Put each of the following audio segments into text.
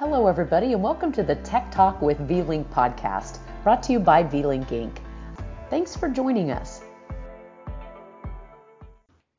Hello, everybody, and welcome to the Tech Talk with V-Link podcast, brought to you by V-Link Inc. Thanks for joining us.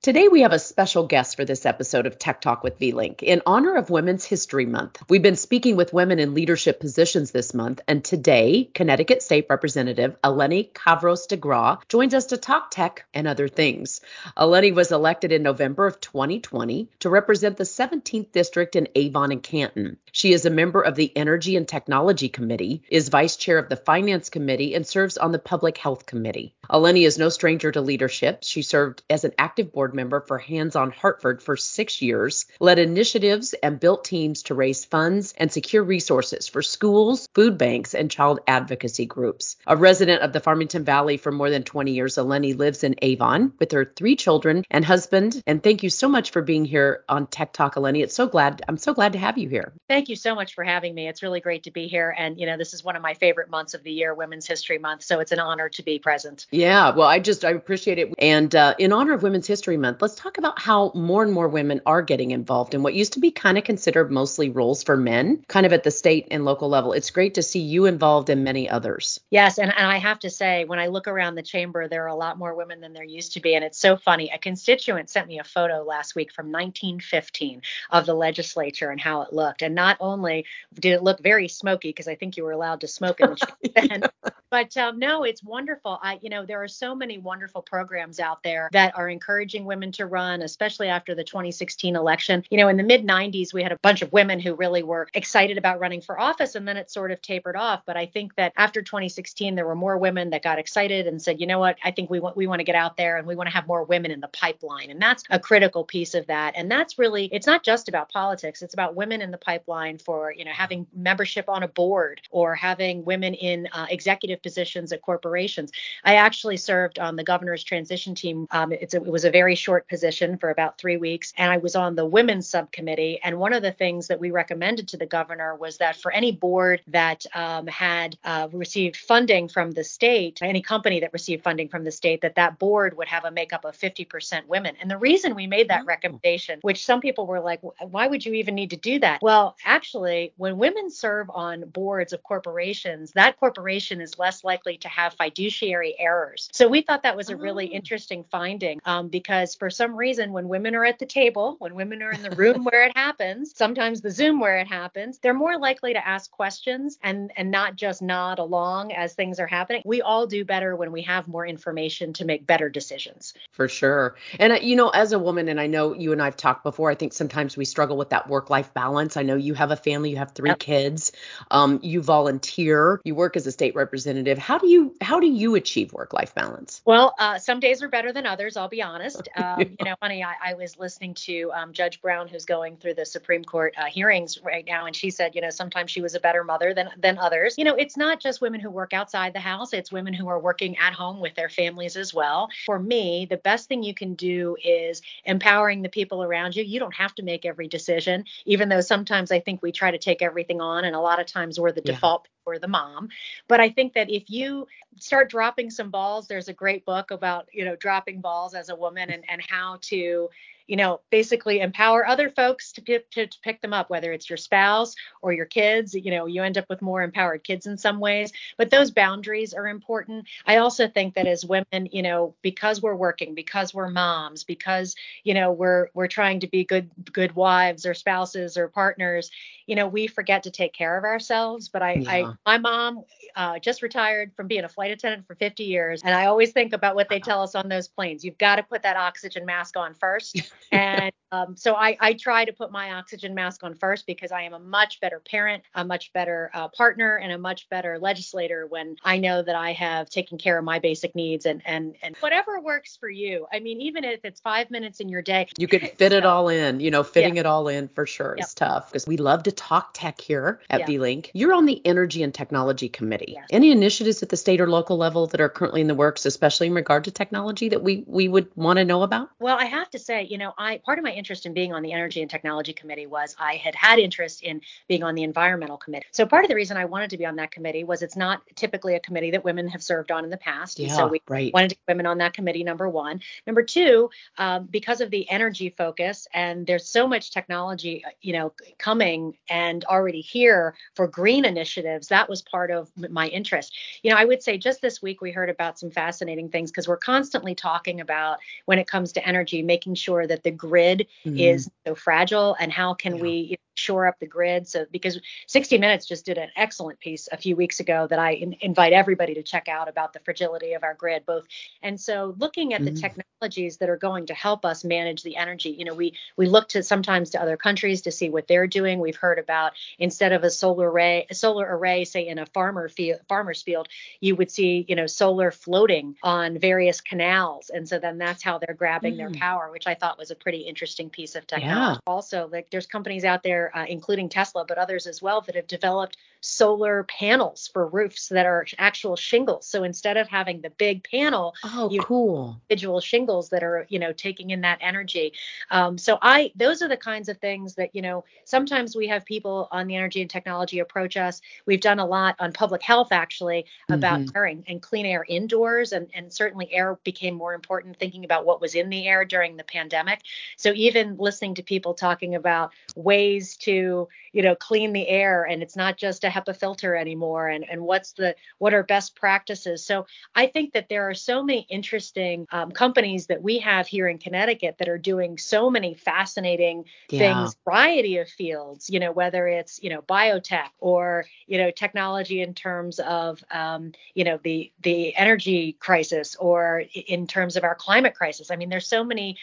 Today, we have a special guest for this episode of Tech Talk with V-Link in honor of Women's History Month. We've been speaking with women in leadership positions this month, and today, Connecticut State Representative Eleni Kavros DeGraw joins us to talk tech and other things. Eleni was elected in November of 2020 to represent the 17th District in Avon and Canton. She is a member of the Energy and Technology Committee, is vice chair of the Finance Committee, and serves on the Public Health Committee. Eleni is no stranger to leadership. She served as an active board board member for Hands on Hartford for six years, led initiatives and built teams to raise funds and secure resources for schools, food banks, and child advocacy groups. A resident of the Farmington Valley for more than 20 years, Eleni lives in Avon with her three children and husband. And thank you so much for being here on Tech Talk, Eleni. It's so glad I'm so glad to have you here. Thank you so much for having me. It's really great to be here. And you know, this is one of my favorite months of the year, Women's History Month. So it's an honor to be present. Yeah, well, I just I appreciate it. And uh, in honor of Women's History Month, let's talk about how more and more women are getting involved in what used to be kind of considered mostly roles for men, kind of at the state and local level. It's great to see you involved in many others. Yes, and, and I have to say, when I look around the chamber, there are a lot more women than there used to be. And it's so funny. A constituent sent me a photo last week from 1915 of the legislature and how it looked. And not only did it look very smoky, because I think you were allowed to smoke in the chamber then, but um, no, it's wonderful. I, you know, there are so many wonderful programs out there that are encouraging women to run, especially after the 2016 election. You know, in the mid 90s, we had a bunch of women who really were excited about running for office, and then it sort of tapered off. But I think that after 2016, there were more women that got excited and said, you know what, I think we want we want to get out there and we want to have more women in the pipeline, and that's a critical piece of that. And that's really, it's not just about politics; it's about women in the pipeline for you know having membership on a board or having women in uh, executive positions at corporations. I actually served on the governor's transition team. Um, a, it was a very short position for about three weeks, and I was on the women's subcommittee. And one of the things that we recommended to the governor was that for any board that um, had uh, received funding from the state, any company that received funding from the state, that that board would have a makeup of 50% women. And the reason we made that mm-hmm. recommendation, which some people were like, why would you even need to do that? Well, actually, when women serve on boards of corporations, that corporation is less likely to have fiduciary errors. So we thought that was a really oh. interesting finding um, because for some reason, when women are at the table, when women are in the room where it happens, sometimes the Zoom where it happens, they're more likely to ask questions and and not just nod along as things are happening. We all do better when we have more information to make better decisions. For sure. And uh, you know, as a woman, and I know you and I've talked before, I think sometimes we struggle with that work-life balance. I know you have a family, you have three yep. kids, um, you volunteer, you work as a state representative. How do you how do you achieve work life balance? Well, uh, some days are better than others. I'll be honest. Um, you know, funny. I, I was listening to um, Judge Brown, who's going through the Supreme Court uh, hearings right now, and she said, you know, sometimes she was a better mother than than others. You know, it's not just women who work outside the house; it's women who are working at home with their families as well. For me, the best thing you can do is empowering the people around you. You don't have to make every decision, even though sometimes I think we try to take everything on, and a lot of times we're the yeah. default or the mom. But I think that if you start dropping some balls, there's a great book about, you know, dropping balls as a woman and, and how to you know, basically empower other folks to, pick, to, to pick them up, whether it's your spouse or your kids. You know, you end up with more empowered kids in some ways, but those boundaries are important. I also think that as women, you know, because we're working, because we're moms, because you know we're we're trying to be good good wives or spouses or partners, you know, we forget to take care of ourselves. But I, yeah. I my mom uh, just retired from being a flight attendant for 50 years, and I always think about what they tell us on those planes. You've got to put that oxygen mask on first. and um, so I, I try to put my oxygen mask on first because I am a much better parent, a much better uh, partner, and a much better legislator when I know that I have taken care of my basic needs and and and whatever works for you. I mean, even if it's five minutes in your day, you could fit it all in. You know, fitting yeah. it all in for sure is tough because we love to talk tech here at yeah. V-Link. You're on the Energy and Technology Committee. Yes. Any initiatives at the state or local level that are currently in the works, especially in regard to technology, that we we would want to know about? Well, I have to say, you know know, I part of my interest in being on the Energy and Technology Committee was I had had interest in being on the Environmental Committee. So part of the reason I wanted to be on that committee was it's not typically a committee that women have served on in the past. Yeah, so we right. wanted to get women on that committee. Number one. Number two, um, because of the energy focus, and there's so much technology, uh, you know, coming and already here for green initiatives. That was part of my interest. You know, I would say just this week we heard about some fascinating things because we're constantly talking about when it comes to energy, making sure that the grid mm-hmm. is so fragile and how can yeah. we shore up the grid. So because 60 Minutes just did an excellent piece a few weeks ago that I in, invite everybody to check out about the fragility of our grid, both. And so looking at mm-hmm. the technologies that are going to help us manage the energy, you know, we we look to sometimes to other countries to see what they're doing. We've heard about instead of a solar array, a solar array, say in a farmer field, farmer's field, you would see, you know, solar floating on various canals, and so then that's how they're grabbing mm-hmm. their mm. power, which I thought was a pretty interesting piece of technology. Yeah. Also, like there's companies out there, uh, including Tesla, but others as well, that have developed solar panels for roofs that are actual shingles. So instead of having the big panel, oh, you cool, individual shingles that are, you know, taking in that energy. Um, so I, those are the kinds of things that, you know, sometimes we have people on the energy and technology approach us. We've done a lot on public health actually about mm-hmm. air and clean air indoors, and and certainly air became more important. Thinking about what was in the air during the pandemic. So even listening to people talking about ways to, you know, clean the air, and it's not just a HEPA filter anymore and, and what's the what are best practices. So I think that there are so many interesting um, companies that we have here in Connecticut that are doing so many fascinating yeah. things, variety of fields, you know, whether it's, you know, biotech or, you know, technology in terms of, um, you know, the the energy crisis or in terms of our climate crisis. I mean, there's so many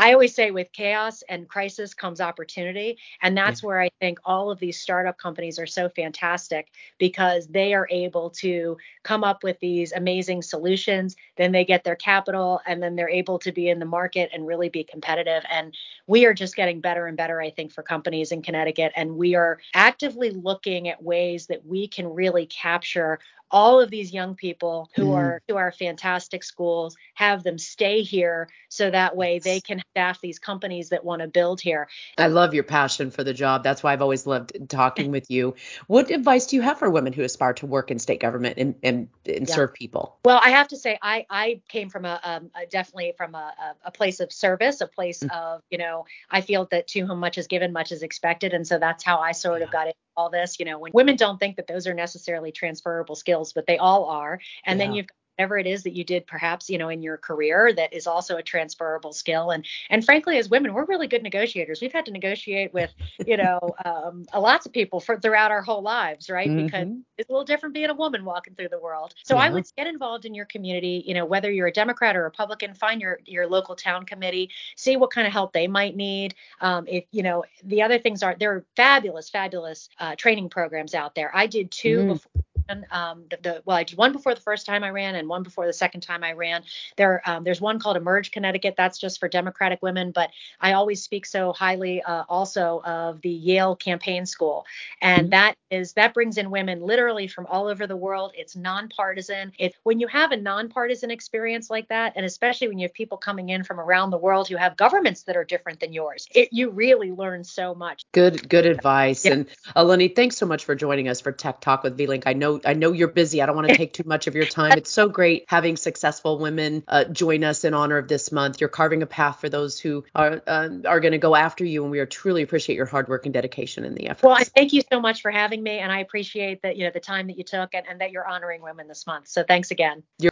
I always say with chaos and crisis comes opportunity. And that's yeah. where I think all of these startup companies are so fantastic because they are able to come up with these amazing solutions. Then they get their capital and then they're able to be in the market and really be competitive. And we are just getting better and better, I think, for companies in Connecticut. And we are actively looking at ways that we can really capture all of these young people who mm. are to our fantastic schools, have them stay here so that way they can staff these companies that want to build here. I love your passion for the job. That's why I've always loved talking with you. What advice do you have for women who aspire to work in state government and, and, and yeah. serve people? Well, I have to say, I, I came from a, um, a definitely from a, a, place of service, a place mm. of, you know, I feel that to whom much is given, much is expected. And so that's how I sort yeah. of got into all this. You know, when women don't think that those are necessarily transferable skills, but they all are. And yeah. then you've whatever it is that you did perhaps you know in your career that is also a transferable skill and and frankly as women we're really good negotiators we've had to negotiate with you know um, lots of people for throughout our whole lives right mm-hmm. because it's a little different being a woman walking through the world so yeah. i would get involved in your community you know whether you're a democrat or republican find your your local town committee see what kind of help they might need um, if you know the other things are there are fabulous fabulous uh, training programs out there i did 2 mm-hmm. before um, the, the, well, I did one before the first time I ran and one before the second time I ran. There, um, there's one called Emerge Connecticut. That's just for Democratic women, but I always speak so highly uh, also of the Yale Campaign School, and mm-hmm. that is that brings in women literally from all over the world. It's nonpartisan. It when you have a nonpartisan experience like that, and especially when you have people coming in from around the world who have governments that are different than yours, it, you really learn so much. Good, good advice. Yeah. And Eleni, thanks so much for joining us for Tech Talk with V-Link. I know I know you're busy. I don't want to take too much of your time. It's so great having successful women uh, join us in honor of this month. You're carving a path for those who are uh, are going to go after you, and we are truly appreciate your hard work and dedication in the effort. Well, I thank you so much for having me, and I appreciate that you know the time that you took and, and that you're honoring women this month. So thanks again. You're-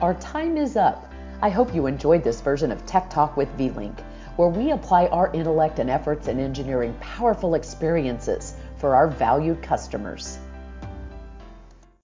Our time is up. I hope you enjoyed this version of Tech Talk with V-Link, where we apply our intellect and efforts in engineering powerful experiences for our valued customers.